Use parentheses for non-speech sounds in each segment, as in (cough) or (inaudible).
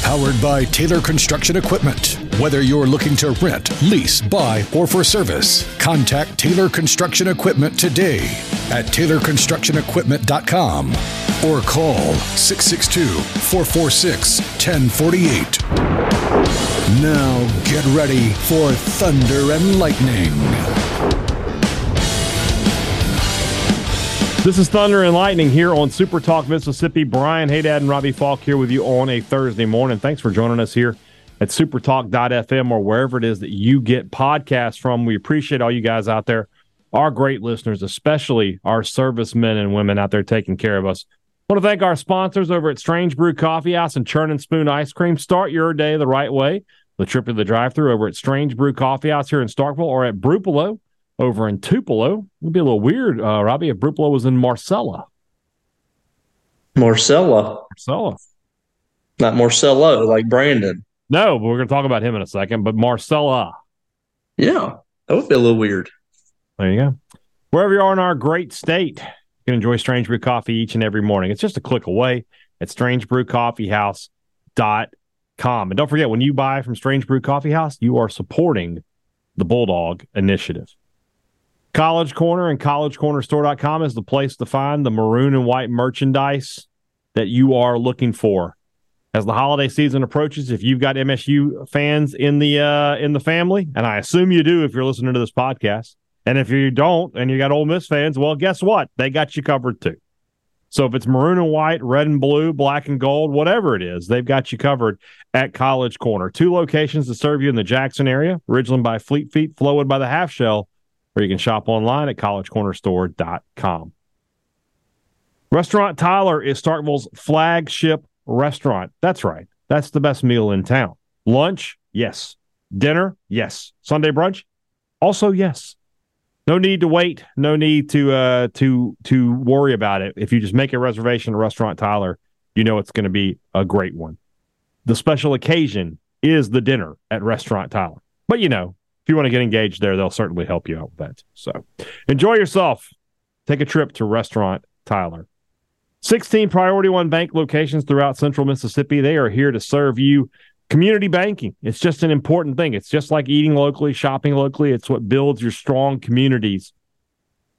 Powered by Taylor Construction Equipment. Whether you're looking to rent, lease, buy, or for service, contact Taylor Construction Equipment today at TaylorConstructionEquipment.com or call 662 446 1048. Now get ready for Thunder and Lightning. This is Thunder and Lightning here on Super Talk Mississippi. Brian Hadad and Robbie Faulk here with you on a Thursday morning. Thanks for joining us here at supertalk.fm or wherever it is that you get podcasts from. We appreciate all you guys out there, our great listeners, especially our servicemen and women out there taking care of us. I want to thank our sponsors over at Strange Brew Coffee House and Churn and Spoon Ice Cream. Start your day the right way. The trip to the drive through over at Strange Brew Coffee House here in Starkville or at Brupolo over in Tupelo. It'd be a little weird, uh, Robbie, if Brupolo was in Marcella. Marcella. Marcella. Not Marcello, like Brandon. No, but we're going to talk about him in a second. But Marcella. Yeah, that would be a little weird. There you go. Wherever you are in our great state, you can enjoy Strange Brew Coffee each and every morning. It's just a click away at strangebrewcoffeehouse.com. And don't forget, when you buy from Strange Brew Coffee House, you are supporting the Bulldog Initiative. College Corner and collegecornerstore.com is the place to find the maroon and white merchandise that you are looking for. As the holiday season approaches, if you've got MSU fans in the uh, in the family, and I assume you do if you're listening to this podcast, and if you don't and you got Ole Miss fans, well, guess what? They got you covered too. So if it's maroon and white, red and blue, black and gold, whatever it is, they've got you covered at College Corner. Two locations to serve you in the Jackson area, Ridgeland by Fleet Feet, Flowood by the Half Shell, or you can shop online at collegecornerstore.com. Restaurant Tyler is Starkville's flagship restaurant. That's right. That's the best meal in town. Lunch, yes. Dinner, yes. Sunday brunch, also yes. No need to wait. No need to uh, to to worry about it. If you just make a reservation at Restaurant Tyler, you know it's going to be a great one. The special occasion is the dinner at Restaurant Tyler. But you know, if you want to get engaged there, they'll certainly help you out with that. So enjoy yourself. Take a trip to Restaurant Tyler. 16 Priority One Bank locations throughout central Mississippi. They are here to serve you. Community banking, it's just an important thing. It's just like eating locally, shopping locally. It's what builds your strong communities.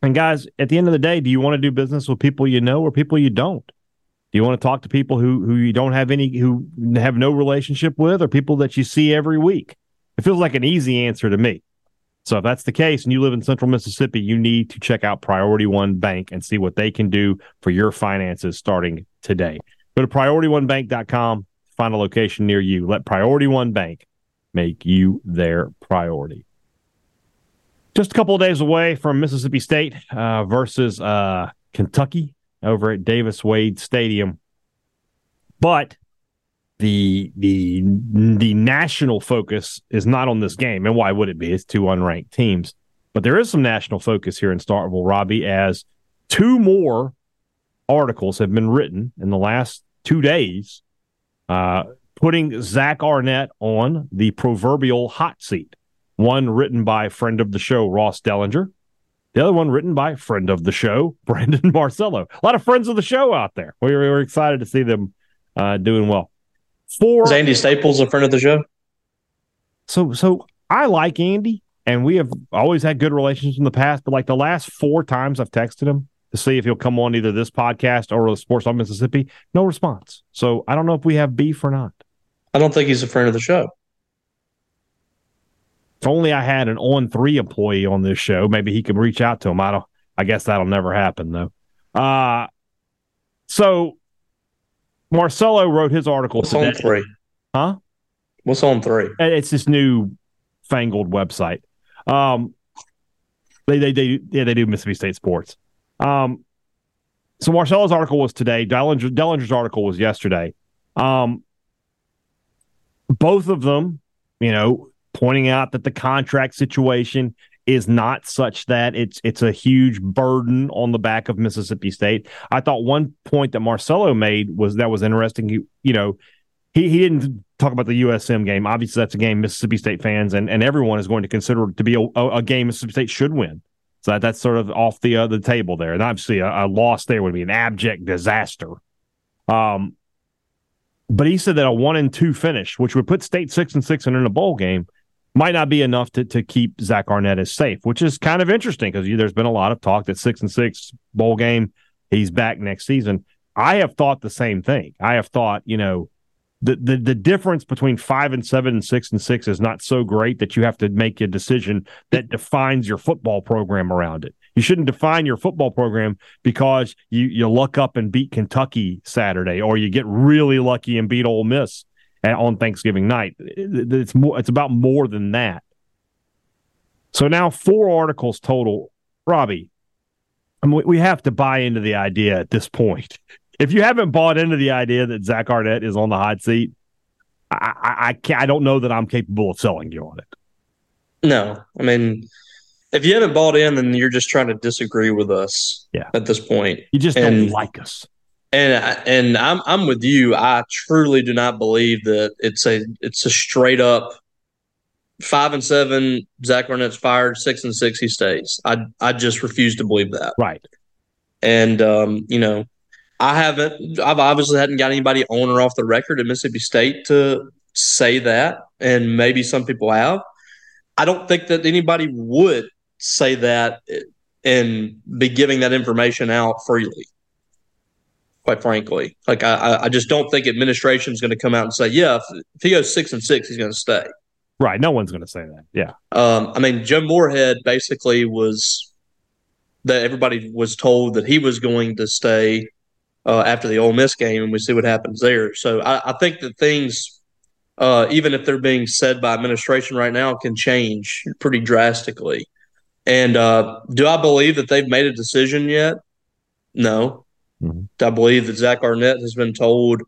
And guys, at the end of the day, do you want to do business with people you know or people you don't? Do you want to talk to people who who you don't have any who have no relationship with or people that you see every week? It feels like an easy answer to me. So if that's the case and you live in central Mississippi, you need to check out Priority One Bank and see what they can do for your finances starting today. Go to PriorityOneBank.com, find a location near you. Let Priority One Bank make you their priority. Just a couple of days away from Mississippi State uh, versus uh, Kentucky over at Davis Wade Stadium. But the the the national focus is not on this game, and why would it be? It's two unranked teams, but there is some national focus here in Starkville, Robbie, as two more articles have been written in the last two days, uh, putting Zach Arnett on the proverbial hot seat. One written by friend of the show Ross Dellenger, the other one written by friend of the show (laughs) Brandon Marcello. A lot of friends of the show out there. We were, we were excited to see them uh, doing well. Four. Is Andy Staples a friend of the show? So, so I like Andy, and we have always had good relations in the past. But like the last four times I've texted him to see if he'll come on either this podcast or the Sports on Mississippi, no response. So I don't know if we have beef or not. I don't think he's a friend of the show. If only I had an on three employee on this show, maybe he could reach out to him. I don't. I guess that'll never happen though. Uh so Marcello wrote his article. What's today. on three? Huh? What's on three? It's this new fangled website. Um, they they they yeah they do Mississippi State sports. Um, so Marcello's article was today. Dellenger, Dellenger's article was yesterday. Um, both of them, you know, pointing out that the contract situation is not such that it's it's a huge burden on the back of Mississippi State. I thought one point that Marcello made was that was interesting. He, you know, he he didn't talk about the USM game. Obviously, that's a game Mississippi State fans and, and everyone is going to consider to be a, a game Mississippi State should win. So that, that's sort of off the uh, the table there. And obviously, a, a loss there would be an abject disaster. Um, but he said that a one and two finish, which would put State six and six and in a bowl game, might not be enough to, to keep Zach Arnett as safe, which is kind of interesting because there's been a lot of talk that six and six bowl game, he's back next season. I have thought the same thing. I have thought, you know, the, the the difference between five and seven and six and six is not so great that you have to make a decision that defines your football program around it. You shouldn't define your football program because you you luck up and beat Kentucky Saturday, or you get really lucky and beat Ole Miss on Thanksgiving night. It's more. It's about more than that. So now four articles total. Robbie, I mean, we have to buy into the idea at this point. If you haven't bought into the idea that Zach Arnett is on the hot seat, I, I, I can't. I don't know that I'm capable of selling you on it. No, I mean, if you haven't bought in, then you're just trying to disagree with us. Yeah. At this point, you just and, don't like us. And and I'm I'm with you. I truly do not believe that it's a it's a straight up five and seven. Zach Arnett's fired. Six and six, he stays. I I just refuse to believe that. Right. And um, you know, I haven't. I've obviously hadn't got anybody on or off the record at Mississippi State to say that, and maybe some people have. I don't think that anybody would say that and be giving that information out freely quite frankly. Like I, I just don't think administration is going to come out and say, yeah, if, if he goes six and six, he's going to stay. Right. No one's going to say that. Yeah. Um, I mean, Joe Moorhead basically was that everybody was told that he was going to stay uh, after the Ole Miss game, and we see what happens there. So I, I think that things, uh, even if they're being said by administration right now, can change pretty drastically. And uh, do I believe that they've made a decision yet? No. Mm-hmm. I believe that Zach Arnett has been told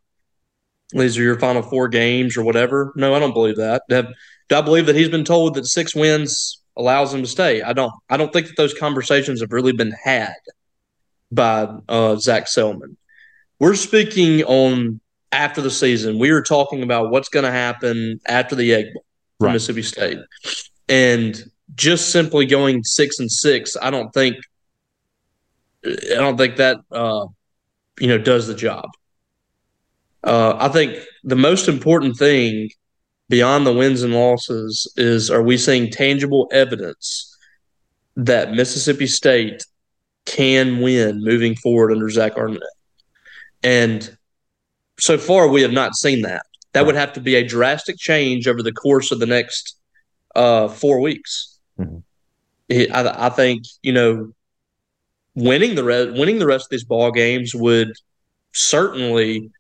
these are your final four games or whatever. No, I don't believe that. Have, do I believe that he's been told that six wins allows him to stay? I don't. I don't think that those conversations have really been had by uh, Zac Selmon. We're speaking on after the season. We are talking about what's going to happen after the Egg Bowl for right. Mississippi State, and just simply going six and six. I don't think. I don't think that uh, you know, does the job. Uh, I think the most important thing beyond the wins and losses is are we seeing tangible evidence that Mississippi State can win moving forward under Zach Arnett? And so far, we have not seen that. That would have to be a drastic change over the course of the next uh, four weeks. Mm-hmm. I, I, think you know winning the re- winning the rest of these ball games would certainly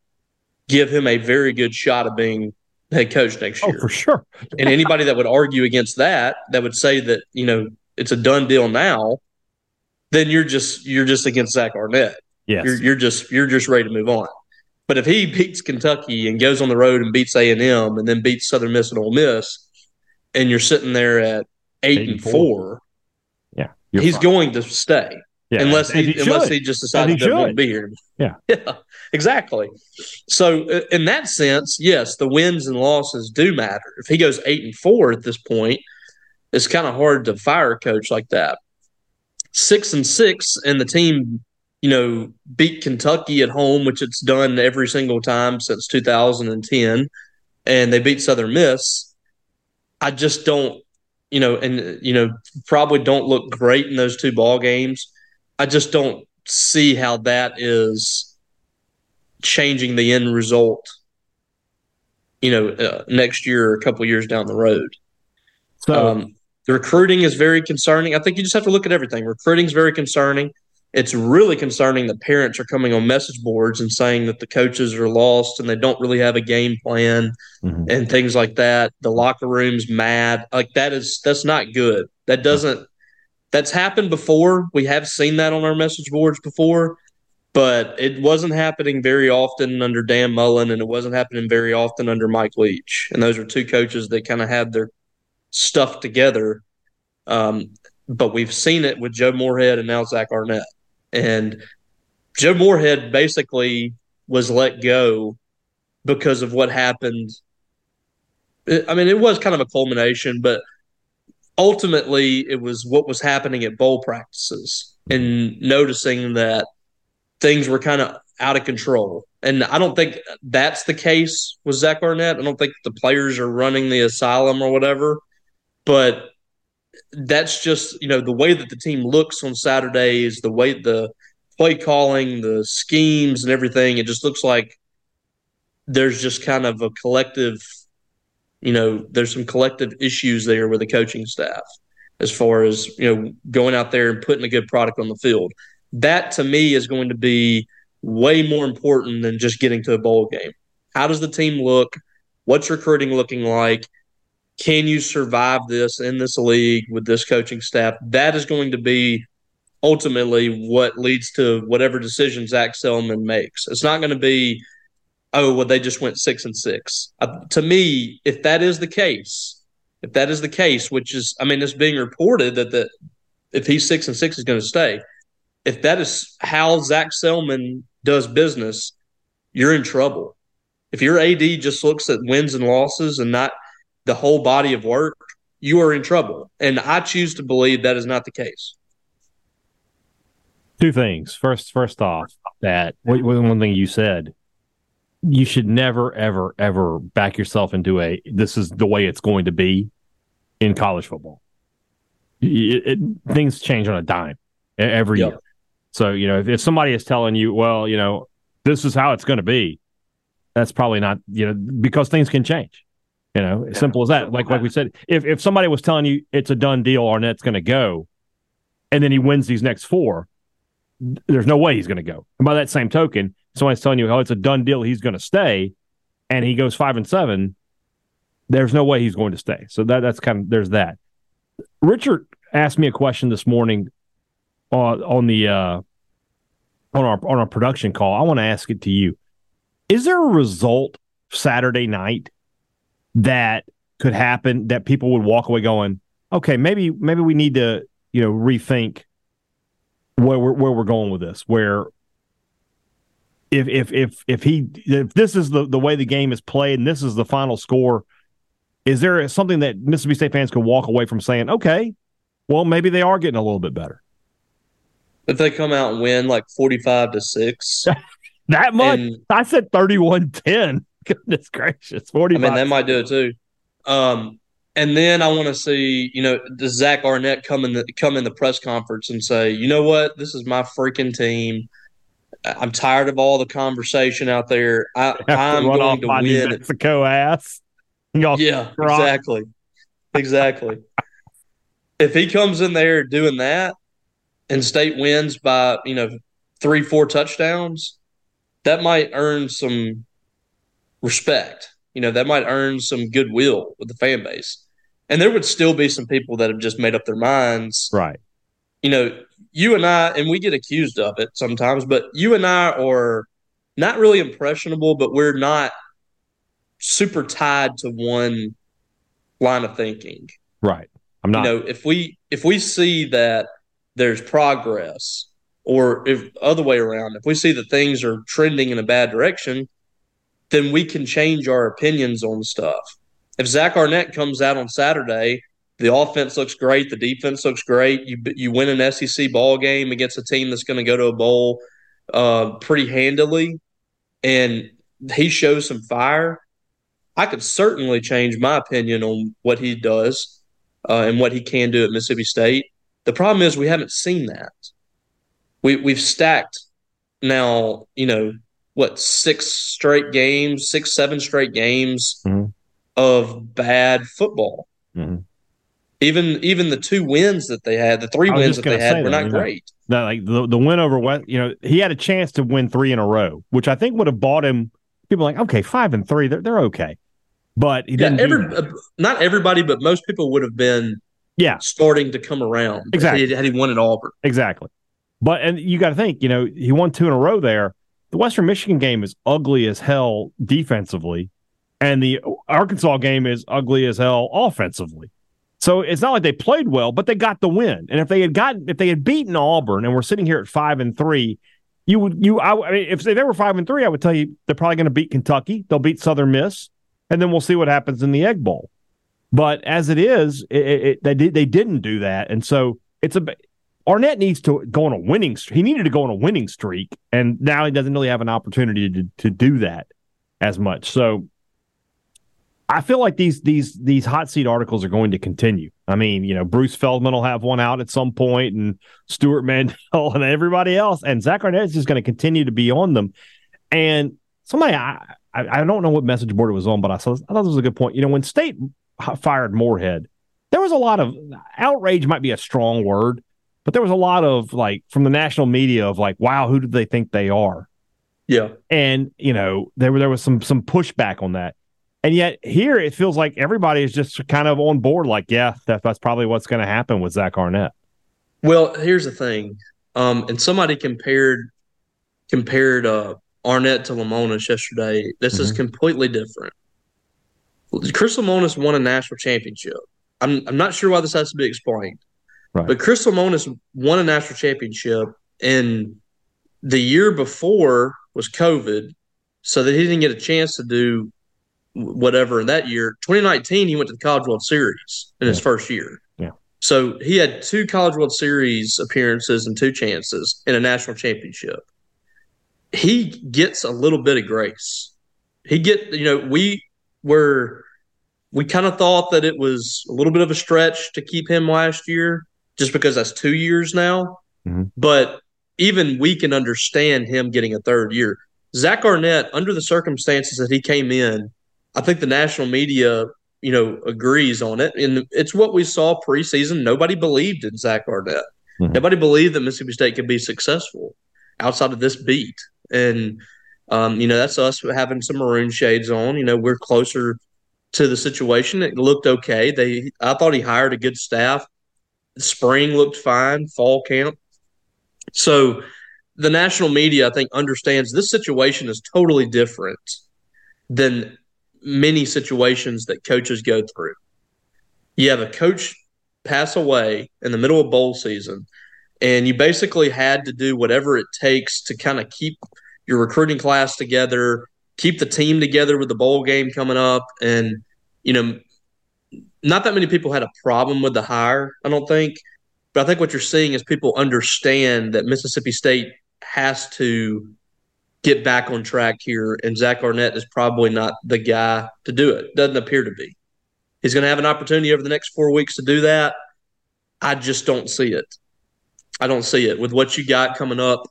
give him a very good shot of being head coach next oh, year. Oh, for sure. and anybody that would argue against that, that would say that you know it's a done deal now, then you're just you're just against Zach Arnett. Yes. You're, you're just you're just ready to move on. But if he beats Kentucky and goes on the road and beats A and M and then beats Southern Miss and Ole Miss, and you're sitting there at eight, eight and four, four yeah, he's fine. going to stay. Yeah, unless he, he unless he just decided he to be here. Yeah. (laughs) yeah, exactly. So uh, in that sense, yes, the wins and losses do matter. If he goes eight and four at this point, it's kind of hard to fire a coach like that. Six and six, and the team, you know, beat Kentucky at home, which it's done every single time since 2010, and they beat Southern Miss. I just don't, you know, and you know, probably don't look great in those two ball games I just don't see how that is changing the end result. You know, uh, next year or a couple years down the road. So um, the recruiting is very concerning. I think you just have to look at everything. Recruiting is very concerning. It's really concerning that parents are coming on message boards and saying that the coaches are lost and they don't really have a game plan mm-hmm. and things like that. The locker room's mad. Like that is that's not good. That doesn't that's happened before. We have seen that on our message boards before, but it wasn't happening very often under Dan Mullen, and it wasn't happening very often under Mike Leach. And those are two coaches that kind of had their stuff together. Um, but we've seen it with Joe Moorhead and now Zach Arnett. And Joe Moorhead basically was let go because of what happened. I mean, it was kind of a culmination, but ultimately it was what was happening at bowl practices and noticing that things were kind of out of control. And I don't think that's the case with Zach Arnett. I don't think the players are running the asylum or whatever, but that's just, you know, the way that the team looks on Saturdays, the way the play calling, the schemes and everything, it just looks like there's just kind of a collective, you know, there's some collective issues there with the coaching staff as far as, you know, going out there and putting a good product on the field. That to me is going to be way more important than just getting to a bowl game. How does the team look? What's recruiting looking like? Can you survive this in this league with this coaching staff? That is going to be ultimately what leads to whatever decision Zac Selmon makes. It's not going to be, oh, well, they just went six and six. Uh, to me, if that is the case, if that is the case, which is, I mean, it's being reported that the if he's six and six, is going to stay. If that is how Zac Selmon does business, you're in trouble. If your AD just looks at wins and losses and not the whole body of work, you are in trouble. And I choose to believe that is not the case. Two things. First, first off, that one thing you said, you should never, ever, ever back yourself into a this is the way it's going to be in college football. It, it, things change on a dime every yep. year. So, you know, if, if somebody is telling you, well, you know, this is how it's going to be, that's probably not, you know, because things can change. You know, yeah. simple as that. Like like we said, if if somebody was telling you it's a done deal, Arnett's going to go, and then he wins these next four, there's no way he's going to go. And by that same token, somebody's telling you, oh, it's a done deal, he's going to stay, and he goes five and seven, there's no way he's going to stay. So that that's kind of there's that. Richard asked me a question this morning on on the uh, on our on our production call. I want to ask it to you. Is there a result Saturday night that could happen that people would walk away going, okay, maybe maybe we need to you know rethink where we're where we're going with this. Where if if if if he if this is the the way the game is played and this is the final score, is there something that Mississippi State fans can walk away from saying, okay, well maybe they are getting a little bit better? if they come out and win like 45 to 6 (laughs) that much? and, i said 31 10 (laughs) goodness gracious 40 i mean that might do it too. Um, and then i want to see you know does zach arnett come in the come in the press conference and say you know what? This is my freaking team i'm tired of all the conversation out there. I, i'm going to win mexico ass. Y'all yeah exactly. Exactly. If he comes in there doing that and state wins by you know three four touchdowns that might earn some respect. You know that might earn some goodwill with the fan base. And there would still be some people that have just made up their minds. Right. You know you and i and we get accused of it sometimes but you and i are not really impressionable but we're not super tied to one line of thinking. Right. I'm not. You know if we if we see that there's progress or if other way around if we see that things are trending in a bad direction then we can change our opinions on stuff. If zach arnett comes out on saturday the offense looks great the defense looks great you you win an sec ball game against a team that's going to go to a bowl uh, pretty handily and he shows some fire i could certainly change my opinion on what he does uh, and what he can do at mississippi state the problem is we haven't seen that. We we've stacked now, you know, what six straight games, six seven straight games mm-hmm. of bad football. Mm-hmm. Even even the two wins that they had, the three wins that they had, were not great. Know, like the the win over West, you know, he had a chance to win three in a row, which I think would have bought him. People like, okay, five and three, they're they're okay, but he didn't. Yeah, every, uh, not everybody, but most people would have been yeah, starting to come around. Exactly. Had he, had he won at Auburn. Exactly. But and you got to think, you know, he won two in a row there. The Western Michigan game is ugly as hell defensively, and the Arkansas game is ugly as hell offensively. So it's not like they played well, but they got the win. And if they had gotten, if they had beaten Auburn, and we're sitting here at five and three, you would you I, I mean, if they were five and three, I would tell you they're probably going to beat Kentucky. They'll beat Southern Miss, and then we'll see what happens in the Egg Bowl. But as it is, it, it, they did they didn't do that, and so it's a Arnett needs to go on a winning. Streak. He needed to go on a winning streak, and now he doesn't really have an opportunity to to do that as much. So I feel like these these these hot seat articles are going to continue. I mean, you know, Bruce Feldman will have one out at some point, and Stewart Mandel (laughs) and everybody else, and Zach Arnett is just going to continue to be on them. And somebody, I, I, I don't know what message board it was on, but I, saw, I thought this was a good point. You know, when State fired Moorhead, there was a lot of outrage. Might be a strong word, but there was a lot of like from the national media of like, wow, who do they think they are? Yeah, and you know, there were there was some some pushback on that. And yet here it feels like everybody is just kind of on board, like, yeah, that, that's probably what's going to happen with Zach Arnett. Well, here's the thing. Um, and somebody compared compared uh, Arnett to Lemonis yesterday. This mm-hmm. is completely different. Chris Lemonis won a national championship. I'm I'm not sure why this has to be explained. Right. But Chris Lemonis won a national championship and the year before was COVID, so that he didn't get a chance to do whatever in that year. 2019, he went to the College World Series in his first year. Yeah. So he had two College World Series appearances and two chances in a national championship. He gets a little bit of grace. He get you know we were we kind of thought that it was a little bit of a stretch to keep him last year just because that's two years now. Mm-hmm. But even we can understand him getting a third year. Zach Arnett, under the circumstances that he came in, I think the national media, you know, agrees on it. And it's what we saw preseason. Nobody believed in Zach Arnett. Mm-hmm. Nobody believed that Mississippi State could be successful outside of this beat. And, um, you know, that's us having some maroon shades on. You know, we're closer to the situation. It looked okay. They, I thought he hired a good staff. Spring looked fine. Fall camp. So the national media, I think, understands this situation is totally different than many situations that coaches go through. You have a coach pass away in the middle of bowl season, and you basically had to do whatever it takes to kind of keep your recruiting class together, keep the team together with the bowl game coming up. And, you know, not that many people had a problem with the hire, I don't think. But I think what you're seeing is people understand that Mississippi State has to get back on track here, and Zach Arnett is probably not the guy to do it. Doesn't appear to be. He's going to have an opportunity over the next four weeks to do that. I just don't see it. I don't see it with what you got coming up.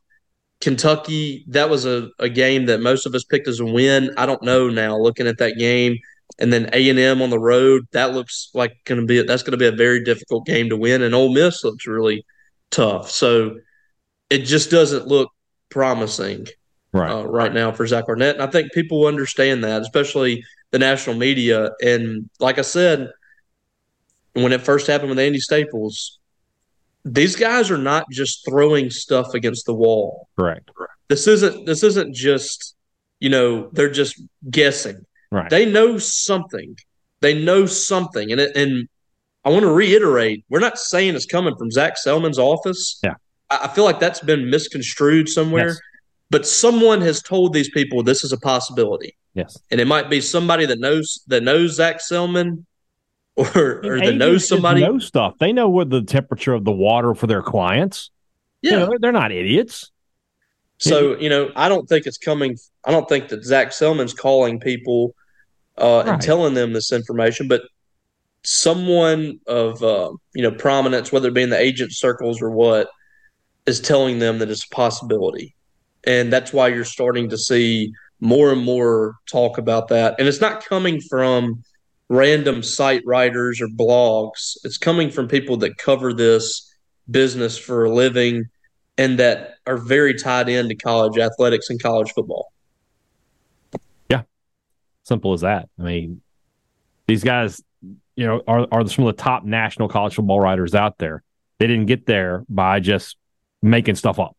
Kentucky, that was a, a game that most of us picked as a win. I don't know now. Looking at that game, and then A and M on the road, that looks like going to be that's going to be a very difficult game to win. And Ole Miss looks really tough. So it just doesn't look promising right, uh, right now for Zach Arnett. And I think people understand that, especially the national media. And like I said, when it first happened with Andy Staples, these guys are not just throwing stuff against the wall. Correct. This isn't this isn't just, you know, they're just guessing. Right. They know something. They know something. And it, and I want to reiterate, we're not saying it's coming from Zac Selmon's office. Yeah. I, feel like that's been misconstrued somewhere. Yes. But someone has told these people this is a possibility. Yes. And it might be somebody that knows that knows Zac Selmon or, or that knows somebody know stuff. They know what the temperature of the water for their clients. Yeah. You know, they're not idiots. So, you know, I don't think it's coming I don't think that Zac Selmon's calling people uh, right. and telling them this information, but someone of uh, you know prominence, whether it be in the agent circles or what, is telling them that it's a possibility and that's why you're starting to see more and more talk about that. And it's not coming from random site writers or blogs. It's coming from people that cover this business for a living and that are very tied into college athletics and college football. Yeah. Simple as that. I mean, these guys, you know, are are some of the top national college football writers out there. They didn't get there by just making stuff up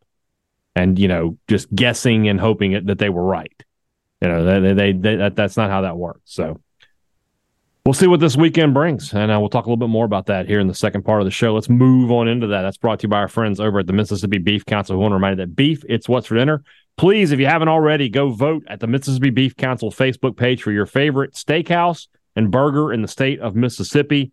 and you know just guessing and hoping that they were right. You know, they, they, they that, that's not how that works. So, we'll see what this weekend brings, and uh, we'll talk a little bit more about that here in the second part of the show. Let's move on into that. That's brought to you by our friends over at the Mississippi Beef Council. We want to remind you that beef, it's what's for dinner. Please, if you haven't already, go vote at the Mississippi Beef Council Facebook page for your favorite steakhouse and burger in the state of Mississippi.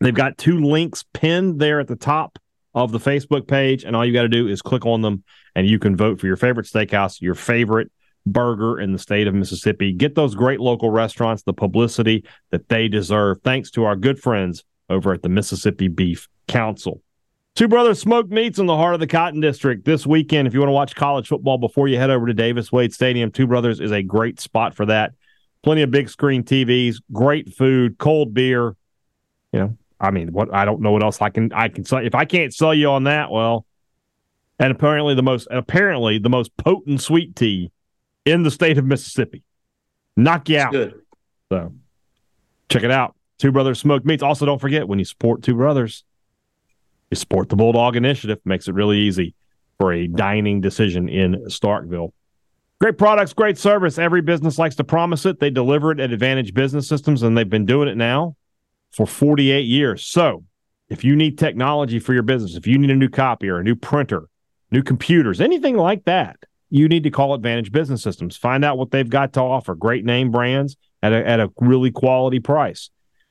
They've got two links pinned there at the top of the Facebook page, and all you got to do is click on them, and you can vote for your favorite steakhouse, your favorite burger in the state of Mississippi. Get those great local restaurants the publicity that they deserve, thanks to our good friends over at the Mississippi Beef Council. Two Brothers Smoked Meats in the heart of the Cotton District this weekend. If you want to watch college football before you head over to Davis Wade Stadium, Two Brothers is a great spot for that. Plenty of big screen TVs, great food, cold beer. You know, I mean, what I don't know what else I can I can sell. If I can't sell you on that, well, and apparently the most apparently the most potent sweet tea in the state of Mississippi. Knock you It's out. good. So check it out. Two Brothers Smoked Meats. Also, don't forget when you support Two Brothers, you support the Bulldog Initiative. Makes it really easy for a dining decision in Starkville. Great products, great service. Every business likes to promise it. They deliver it at Advantage Business Systems, and they've been doing it now for 48 years. So if you need technology for your business, if you need a new copier, a new printer, new computers, anything like that, you need to call Advantage Business Systems. Find out what they've got to offer. Great name brands at a, at a really quality price.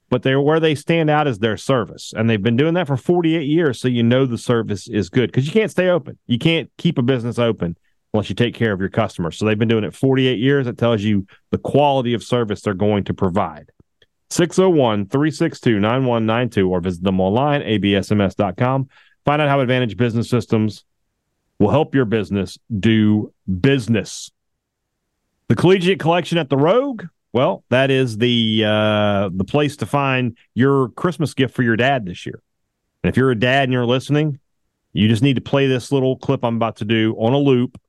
But they're where they stand out is their service. And they've been doing that for 48 years. So you know the service is good because you can't stay open. You can't keep a business open unless you take care of your customers. So they've been doing it 48 years. It tells you the quality of service they're going to provide. 601 362 9192 or visit them online, absms.com. Find out how Advantage Business Systems will help your business do business. The Collegiate Collection at the Rogue, well, that is the uh, the place to find your Christmas gift for your dad this year. And if you're a dad and you're listening, you just need to play this little clip I'm about to do on a loop,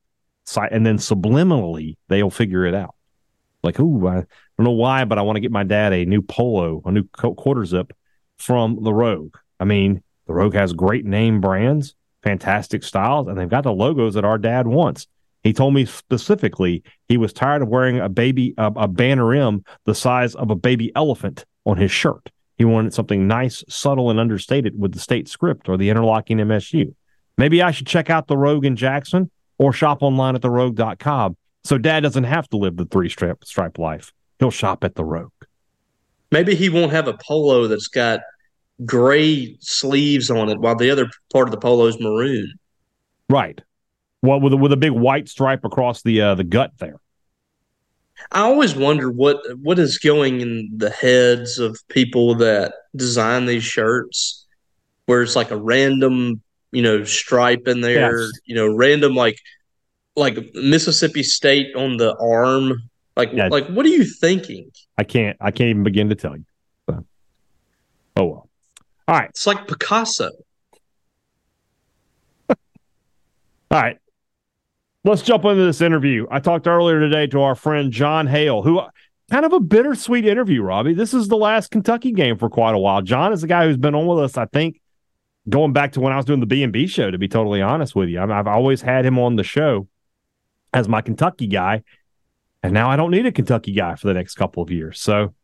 and then subliminally they'll figure it out. Like, ooh, I don't know why, but I want to get my dad a new polo, a new quarter zip from the Rogue. I mean, the Rogue has great name brands, fantastic styles, and they've got the logos that our dad wants. He told me specifically he was tired of wearing a baby a, a banner M the size of a baby elephant on his shirt. He wanted something nice, subtle, and understated with the state script or the interlocking MSU. Maybe I should check out the Rogue in Jackson or shop online at therogue.com so dad doesn't have to live the three stripe stripe life. He'll shop at the Rogue. Maybe he won't have a polo that's got gray sleeves on it while the other part of the polo is maroon. Right. Well, with a, with a big white stripe across the uh, the gut there. I always wonder what what is going in the heads of people that design these shirts, where it's like a random, you know, stripe in there, Yes. you know, random like like Mississippi State on the arm. Like Yeah. like what are you thinking? I can't I can't even begin to tell you. So. Oh well. All right. It's like Picasso. (laughs) All right. Let's jump into this interview. I talked earlier today to our friend John Hale, who kind of a bittersweet interview, Robbie. This is the last Kentucky game for quite a while. John is the guy who's been on with us, I think, going back to when I was doing the B&B show, to be totally honest with you. I mean, I've always had him on the show as my Kentucky guy, and now I don't need a Kentucky guy for the next couple of years. So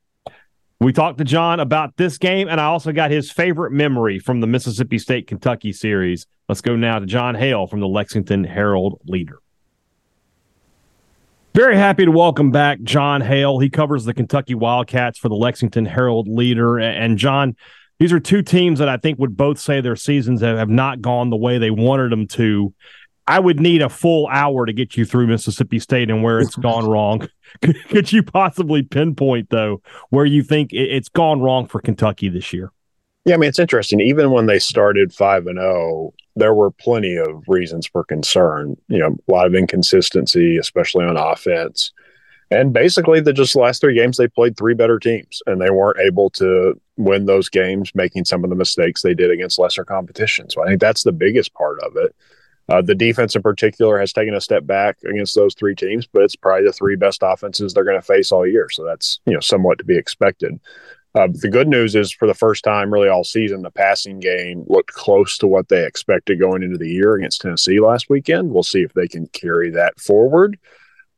we talked to John about this game, and I also got his favorite memory from the Mississippi State Kentucky series. Let's go now to John Hale from the Lexington Herald Leader. Very happy to welcome back John Hale. He covers the Kentucky Wildcats for the Lexington Herald Leader. And John, these are two teams that I think would both say their seasons have not gone the way they wanted them to. I would need a full hour to get you through Mississippi State and where it's gone (laughs) wrong. (laughs) Could, you possibly pinpoint, though, where you think it- it's gone wrong for Kentucky this year? Yeah, I mean it's interesting. Even when they started five and zero, there were plenty of reasons for concern. You know, a lot of inconsistency, especially on offense. And basically, the just last three games they played three better teams, and they weren't able to win those games, making some of the mistakes they did against lesser competition. So I think that's the biggest part of it. Uh, the defense in particular has taken a step back against those three teams, but it's probably the three best offenses they're going to face all year. So that's you know somewhat to be expected. Uh, the good news is, for the first time, really all season, the passing game looked close to what they expected going into the year against Tennessee last weekend. We'll see if they can carry that forward.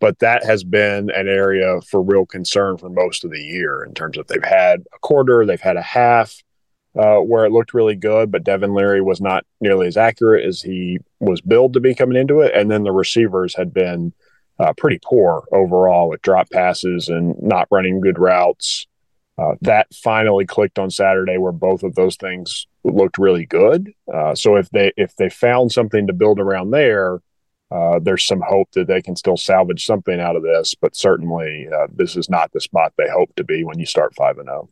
but that has been an area for real concern for most of the year in terms of they've had a quarter, they've had a half uh, where it looked really good, but Devin Leary was not nearly as accurate as he was billed to be coming into it. And then the receivers had been uh, pretty poor overall with drop passes and not running good routes. Uh, that finally clicked on Saturday, where both of those things looked really good. Uh, so if they if they found something to build around there, uh, there's some hope that they can still salvage something out of this. But certainly, uh, this is not the spot they hope to be when you start five and zero.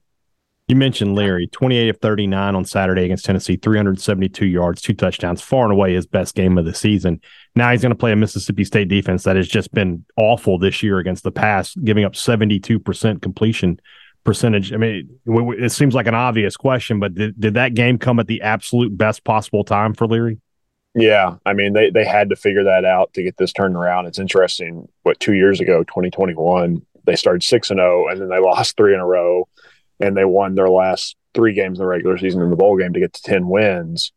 You mentioned Leary, 28 of 39 on Saturday against Tennessee, 372 yards, two touchdowns, far and away his best game of the season. Now he's going to play a Mississippi State defense that has just been awful this year against the pass, giving up 72% completion percentage. I mean, it seems like an obvious question, but did, did that game come at the absolute best possible time for Leary? Yeah, I mean they they had to figure that out to get this turned around. It's interesting. What two years ago, 2021, they started six and zero, oh, and then they lost three in a row and they won their last three games in the regular season in the bowl game to get to 10 wins.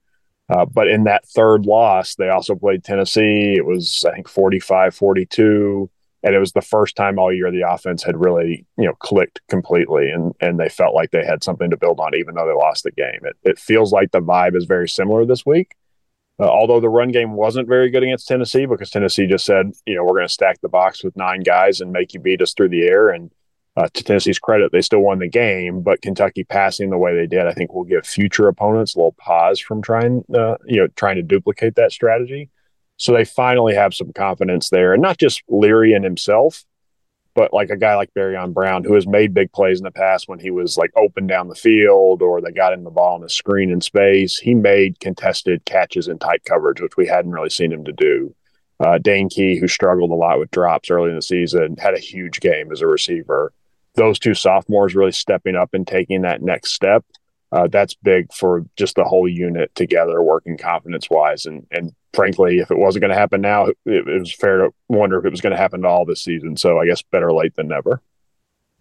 Uh, but in that third loss, they also played Tennessee. It was, I think, 45 42. And it was the first time all year the offense had really, you know, clicked completely and, and they felt like they had something to build on, even though they lost the game. It, it feels like the vibe is very similar this week. Uh, although the run game wasn't very good against Tennessee because Tennessee just said, you know, we're going to stack the box with nine guys and make you beat us through the air. And uh, to Tennessee's credit, they still won the game, but Kentucky passing the way they did, I think will give future opponents a little pause from trying, uh, you know, trying to duplicate that strategy. So they finally have some confidence there, and not just Leary and himself, but like a guy like Barion Brown, who has made big plays in the past when he was like open down the field or they got him the ball on a screen in space. He made contested catches in tight coverage, which we hadn't really seen him to do. Uh, Dane Key, who struggled a lot with drops early in the season, had a huge game as a receiver those two sophomores really stepping up and taking that next step. Uh, that's big for just the whole unit together, working confidence wise. And and frankly, if it wasn't going to happen now, it, it, was fair to wonder if it was going to happen all this season. So I guess better late than never.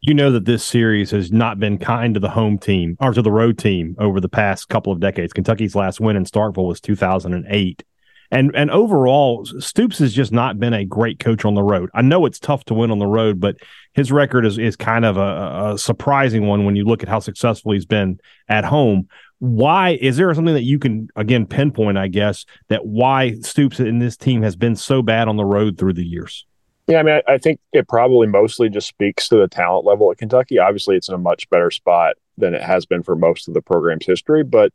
You know that this series has not been kind to the home team or to the road team over the past couple of decades. Kentucky's last win in Starkville was 2008. And and overall, Stoops has just not been a great coach on the road. I know it's tough to win on the road, but his record is is kind of a, a surprising one when you look at how successful he's been at home. Why is there something that you can again pinpoint? I guess that why Stoops in this team has been so bad on the road through the years. Yeah, I mean, I, I think it probably mostly just speaks to the talent level at Kentucky. Obviously, it's in a much better spot than it has been for most of the program's history, but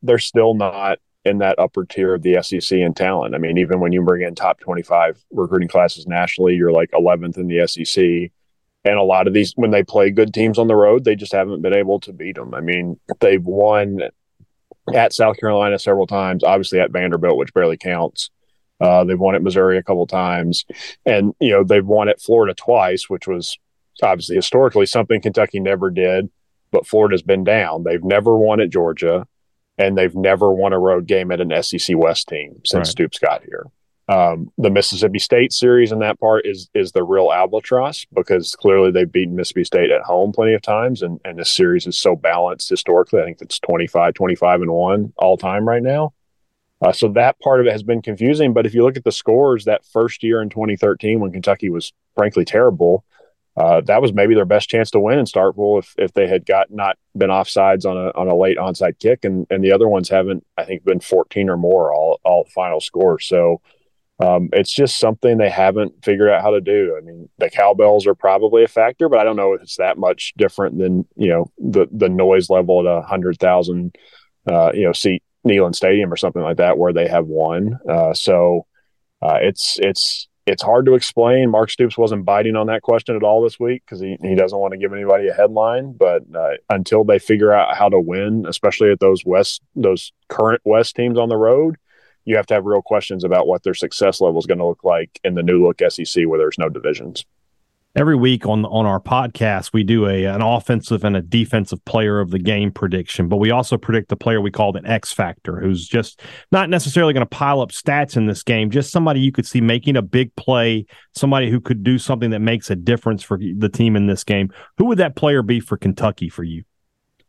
they're still not in that upper tier of the SEC in talent. I mean, even when you bring in top 25 recruiting classes nationally, you're like 11th in the SEC. And a lot of these, when they play good teams on the road, they just haven't been able to beat them. I mean, they've won at South Carolina several times, obviously at Vanderbilt, which barely counts. Uh, they've won at Missouri a couple times, and you know they've won at Florida twice, which was obviously historically something Kentucky never did. But Florida's been down. They've never won at Georgia and they've never won a road game at an SEC West team since right. Stoops got here. Um, the Mississippi State series in that part is is the real albatross because clearly they've beaten Mississippi State at home plenty of times, and, and this series is so balanced historically. I think it's 25, 25 and one all time right now. Uh, so that part of it has been confusing. But if you look at the scores that first year in 2013 when Kentucky was frankly terrible, uh, that was maybe their best chance to win in Starkville if if they had got not been offsides on a on a late onside kick, and and the other ones haven't I think been 14 or more all all final scores. So um, it's just something they haven't figured out how to do. I mean, the cowbells are probably a factor, but I don't know if it's that much different than you know the the noise level at a hundred thousand uh, you know seat Neyland Stadium or something like that where they have won. Uh, so uh, it's it's it's hard to explain. Mark Stoops wasn't biting on that question at all this week because he, he doesn't want to give anybody a headline. But uh, until they figure out how to win, especially at those West, those current West teams on the road, you have to have real questions about what their success level is going to look like in the new look SEC where there's no divisions every week on on our podcast we do a an offensive and a defensive player of the game prediction but we also predict the player we call an x factor who's just not necessarily going to pile up stats in this game just somebody you could see making a big play somebody who could do something that makes a difference for the team in this game. Who would that player be for kentucky for you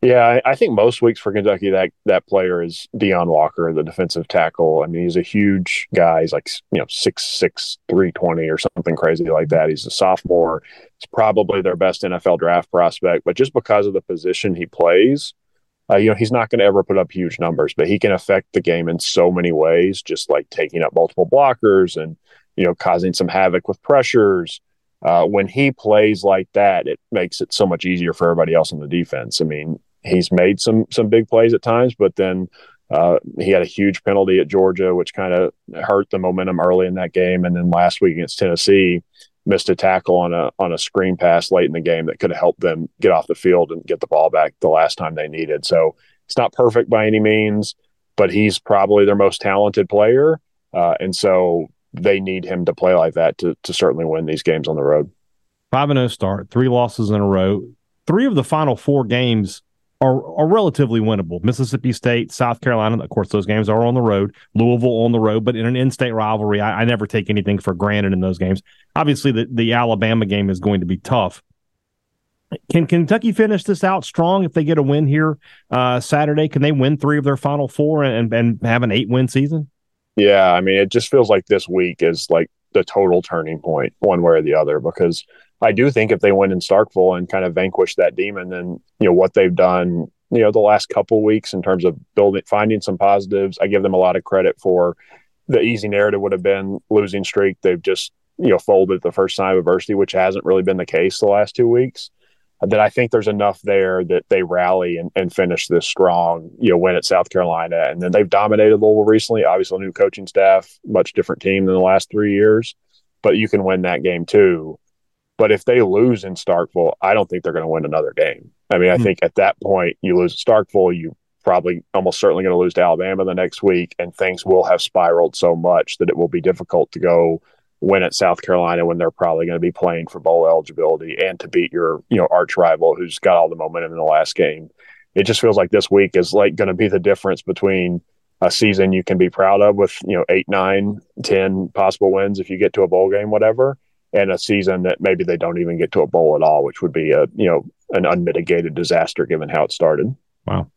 Yeah, I, think most weeks for Kentucky that that player is Deone Walker, the defensive tackle. I mean, he's a huge guy. He's like you know six six three twenty or something crazy like that. He's a sophomore. He's probably their best NFL draft prospect, but just because of the position he plays, uh, you know, he's not going to ever put up huge numbers, but he can affect the game in so many ways, just like taking up multiple blockers and you know causing some havoc with pressures. Uh, when he plays like that, it makes it so much easier for everybody else on the defense. I mean, he's made some some big plays at times, but then uh, he had a huge penalty at Georgia, which kind of hurt the momentum early in that game. And then last week against Tennessee, missed a tackle on a on a screen pass late in the game that could have helped them get off the field and get the ball back the last time they needed. So it's not perfect by any means, but he's probably their most talented player, uh, and so they need him to play like that to to certainly win these games on the road. Five and zero oh start, three losses in a row. Three of the final four games are, are relatively winnable. Mississippi State, South Carolina, of course, those games are on the road. Louisville on the road, but in an in-state rivalry, I, I never take anything for granted in those games. Obviously, the, the Alabama game is going to be tough. Can Kentucky finish this out strong if they get a win here uh, Saturday? Can they win three of their final four and, and have an eight win season? Yeah, I mean, it just feels like this week is like the total turning point, one way or the other, because I do think if they win in Starkville and kind of vanquish that demon, then you know what they've done, you know, the last couple weeks in terms of building, finding some positives. I give them a lot of credit for the easy narrative would have been losing streak. They've just you know folded the first time of adversity, which hasn't really been the case the last two weeks. That I think there's enough there that they rally and, and finish this strong, you know, win at South Carolina. And then they've dominated Louisville recently. Obviously, new coaching staff, much different team than the last three years, but you can win that game too. But if they lose in Starkville, I don't think they're going to win another game. I mean, I mm-hmm. think at that point, you lose at Starkville, you probably almost certainly going to lose to Alabama the next week, and things will have spiraled so much that it will be difficult to go win at South Carolina when they're probably going to be playing for bowl eligibility and to beat your you know arch rival who's got all the momentum in the last game. It just feels like this week is like going to be the difference between a season you can be proud of with you know eight, nine, ten possible wins if you get to a bowl game, whatever and a season that maybe they don't even get to a bowl at all, which would be a you know an unmitigated disaster given how it started. Wow.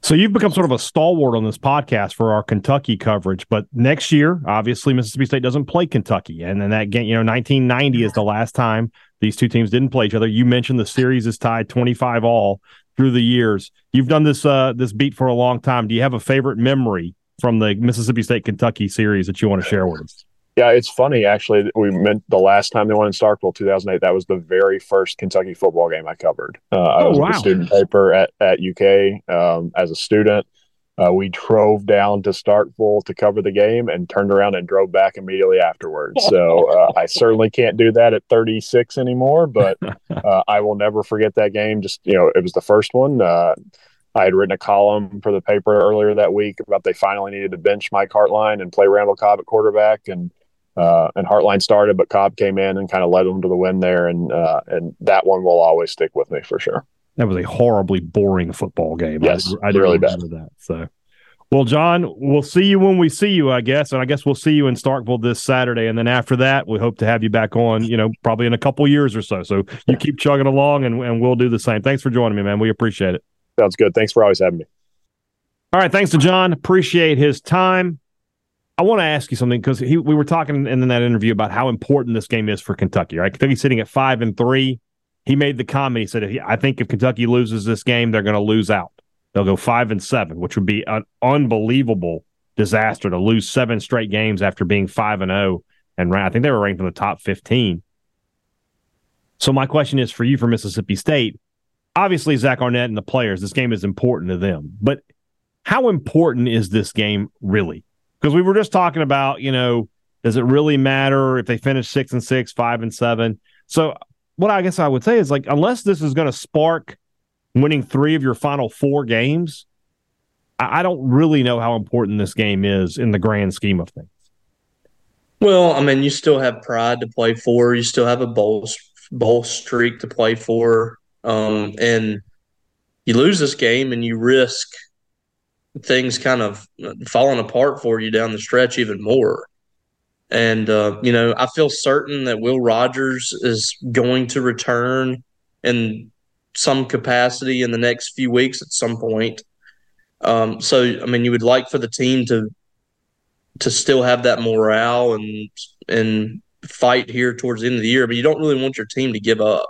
So you've become sort of a stalwart on this podcast for our Kentucky coverage, but next year, obviously, Mississippi State doesn't play Kentucky, and then that game, you know, 1990 is the last time these two teams didn't play each other. You mentioned the series is tied 25 all through the years. You've done this uh, this beat for a long time. Do you have a favorite memory from the Mississippi State Kentucky series that you want to share with us? Yeah, it's funny actually. We meant the last time they won in Starkville, 2008. That was the very first Kentucky football game I covered. Uh, I oh, was wow. a student paper at at UK um, as a student. Uh, we drove down to Starkville to cover the game and turned around and drove back immediately afterwards. So (laughs) uh, I certainly can't do that at 36 anymore, but (laughs) uh, I will never forget that game. Just you know, it was the first one. Uh, I had written a column for the paper earlier that week about they finally needed to bench Mike Hartline and play Randall Cobb at quarterback, and uh, and Hartline started, but Cobb came in and kind of led them to the win there, and uh, and that one will always stick with me for sure. That was a horribly boring football game. Yes, I, I really bad. that. So, well, John, we'll see you when we see you, I guess, and I guess we'll see you in Starkville this Saturday, and then after that, we hope to have you back on. You know, probably in a couple years or so. So you keep chugging along, and and we'll do the same. Thanks for joining me, man. We appreciate it. Sounds good. Thanks for always having me. All right, thanks to John. Appreciate his time. I want to ask you something because we were talking in that interview about how important this game is for Kentucky. Right, Kentucky's sitting at five and three. He made the comment. He said, "I think if Kentucky loses this game, they're going to lose out. They'll go five and seven, which would be an unbelievable disaster to lose seven straight games after being five and zero. Oh and I think they were ranked in the top fifteen. So my question is for you for Mississippi State. Obviously, Zach Arnett and the players, this game is important to them. But how important is this game really? Because we were just talking about, you know, does it really matter if they finish six and six, five and seven? So, what I guess I would say is like, unless this is going to spark winning three of your final four games, I, I don't really know how important this game is in the grand scheme of things. Well, I mean, you still have pride to play for. You still have a bowl bowl streak to play for, um, and you lose this game and you risk things kind of falling apart for you down the stretch even more. And, uh, you know, I feel certain that Will Rogers is going to return in some capacity in the next few weeks at some point. Um, so I mean, you would like for the team to to still have that morale and and fight here towards the end of the year, but you don't really want your team to give up,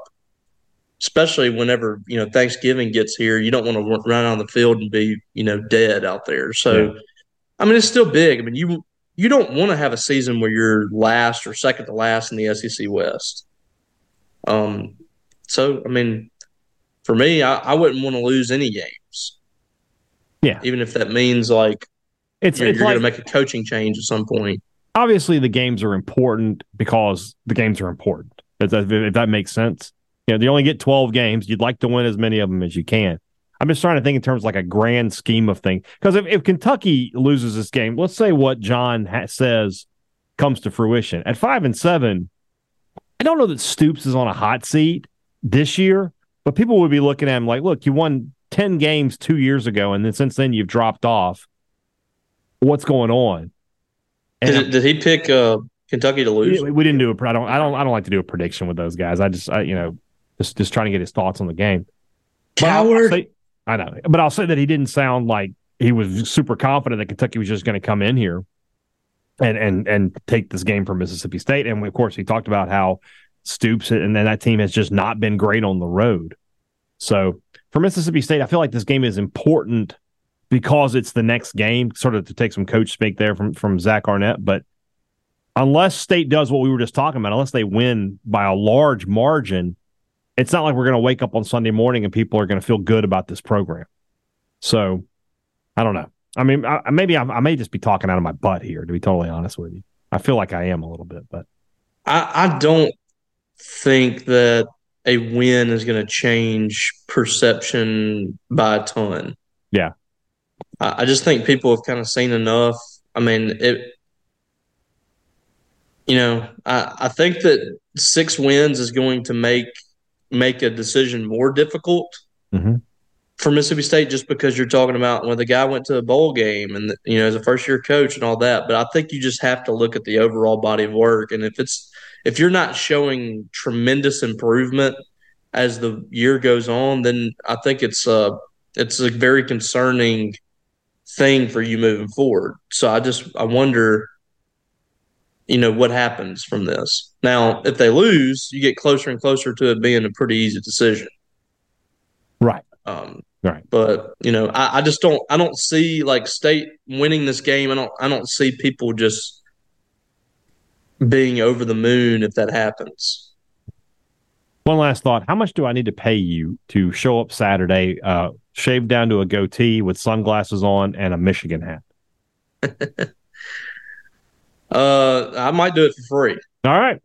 especially whenever you know Thanksgiving gets here. You don't want to run on the field and be you know dead out there. So, yeah. I mean, it's still big. I mean, you you don't want to have a season where you're last or second to last in the SEC West. Um, so I mean, for me, I, I wouldn't want to lose any games. Yeah, even if that means like it's, you're, it's you're like, going to make a coaching change at some point. Obviously, the games are important because the games are important. If that, if that makes sense, you know, you only get twelve games. You'd like to win as many of them as you can. I'm just trying to think in terms of like a grand scheme of things. Because if, if Kentucky loses this game, let's say what John ha- says comes to fruition at five and seven. I don't know that Stoops is on a hot seat this year, but people would be looking at him like, look, you won 10 games two years ago, and then since then you've dropped off. What's going on? Did, did, he pick uh, Kentucky to lose? We, we didn't do a. I don't. I don't. I don't like to do a prediction with those guys. I just, I, you know, just just trying to get his thoughts on the game. Coward. Say, I know, but I'll say that he didn't sound like he was super confident that Kentucky was just going to come in here and and and take this game from Mississippi State. And of course, he talked about how Stoops and then that team has just not been great on the road. So for Mississippi State, I feel like this game is important because it's the next game, sort of to take some coach speak there from from Zach Arnett. But unless State does what we were just talking about, unless they win by a large margin, it's not like we're going to wake up on Sunday morning and people are going to feel good about this program. So I don't know. I mean, I, maybe I, I, may just be talking out of my butt here, to be totally honest with you. I feel like I am a little bit, but I, I don't think that a win is going to change perception by a ton. Yeah. I, I just think people have kind of seen enough. I mean, it, you know, I, I think that six wins is going to make make a decision more difficult mm-hmm. for Mississippi State just because you're talking about when the guy went to a bowl game and you know as a first year coach and all that. But I think you just have to look at the overall body of work, and if it's if you're not showing tremendous improvement as the year goes on, then I think it's a it's a very concerning thing for you moving forward. So I just I wonder you know what happens from this. Now, if they lose, you get closer and closer to it being a pretty easy decision. Right. Um, right. But you know, I, I just don't. I don't see like state winning this game. I don't. I don't see people just being over the moon if that happens. One last thought: How much do I need to pay you to show up Saturday, uh, shaved down to a goatee with sunglasses on and a Michigan hat? (laughs) Uh, I might do it for free. All right.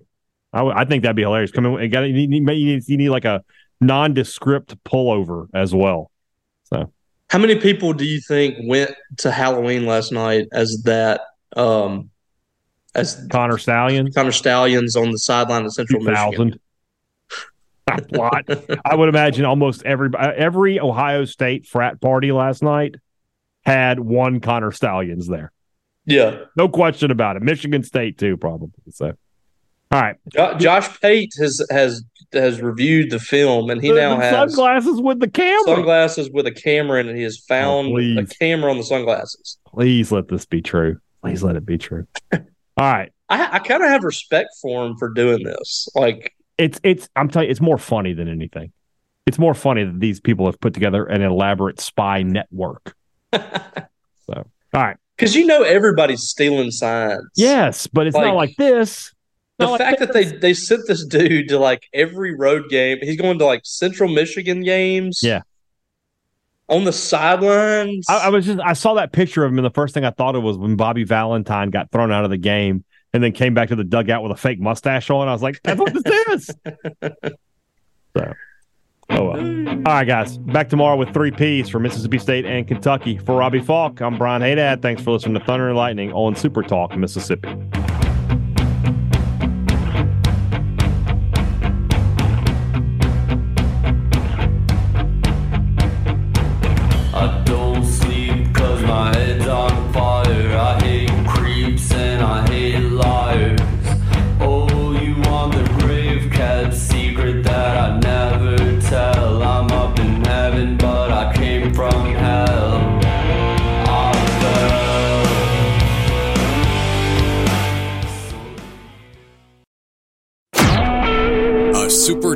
I, I think that'd be hilarious. Come in, you, got, you, need, you, need, you need like a nondescript pullover as well. So, how many people do you think went to Halloween last night as that? Um, as Connor Stalions, Connor Stalions on the sideline of Central 2000. Michigan. A lot. (laughs) I would imagine almost every every Ohio State frat party last night had one Connor Stalions there. Yeah, no question about it. Michigan State too, probably. So, all right. Josh Pate has has has reviewed the film, and he the, now the has sunglasses with the camera. Sunglasses with a camera, and he has oh, found oh, a camera on the sunglasses. Please let this be true. Please let it be true. (laughs) all right. I, I kind of have respect for him for doing this. Like it's it's I'm telling you, it's more funny than anything. It's more funny that these people have put together an elaborate spy network. (laughs) so, all right. Because you know everybody's stealing signs. Yes, but it's like, not like this. The not fact like that they they sent this dude to like every road game. He's going to like Central Michigan games. Yeah. On the sidelines. I, I was just I saw that picture of him, and the first thing I thought of was when Bobby Valentine got thrown out of the game and then came back to the dugout with a fake mustache on. I was like, that's what this is. so Oh, well. All right, guys. Back tomorrow with three Ps for Mississippi State and Kentucky. For Robbie Faulk, I'm Brian Hadad. Thanks for listening to Thunder and Lightning on Super Talk, Mississippi.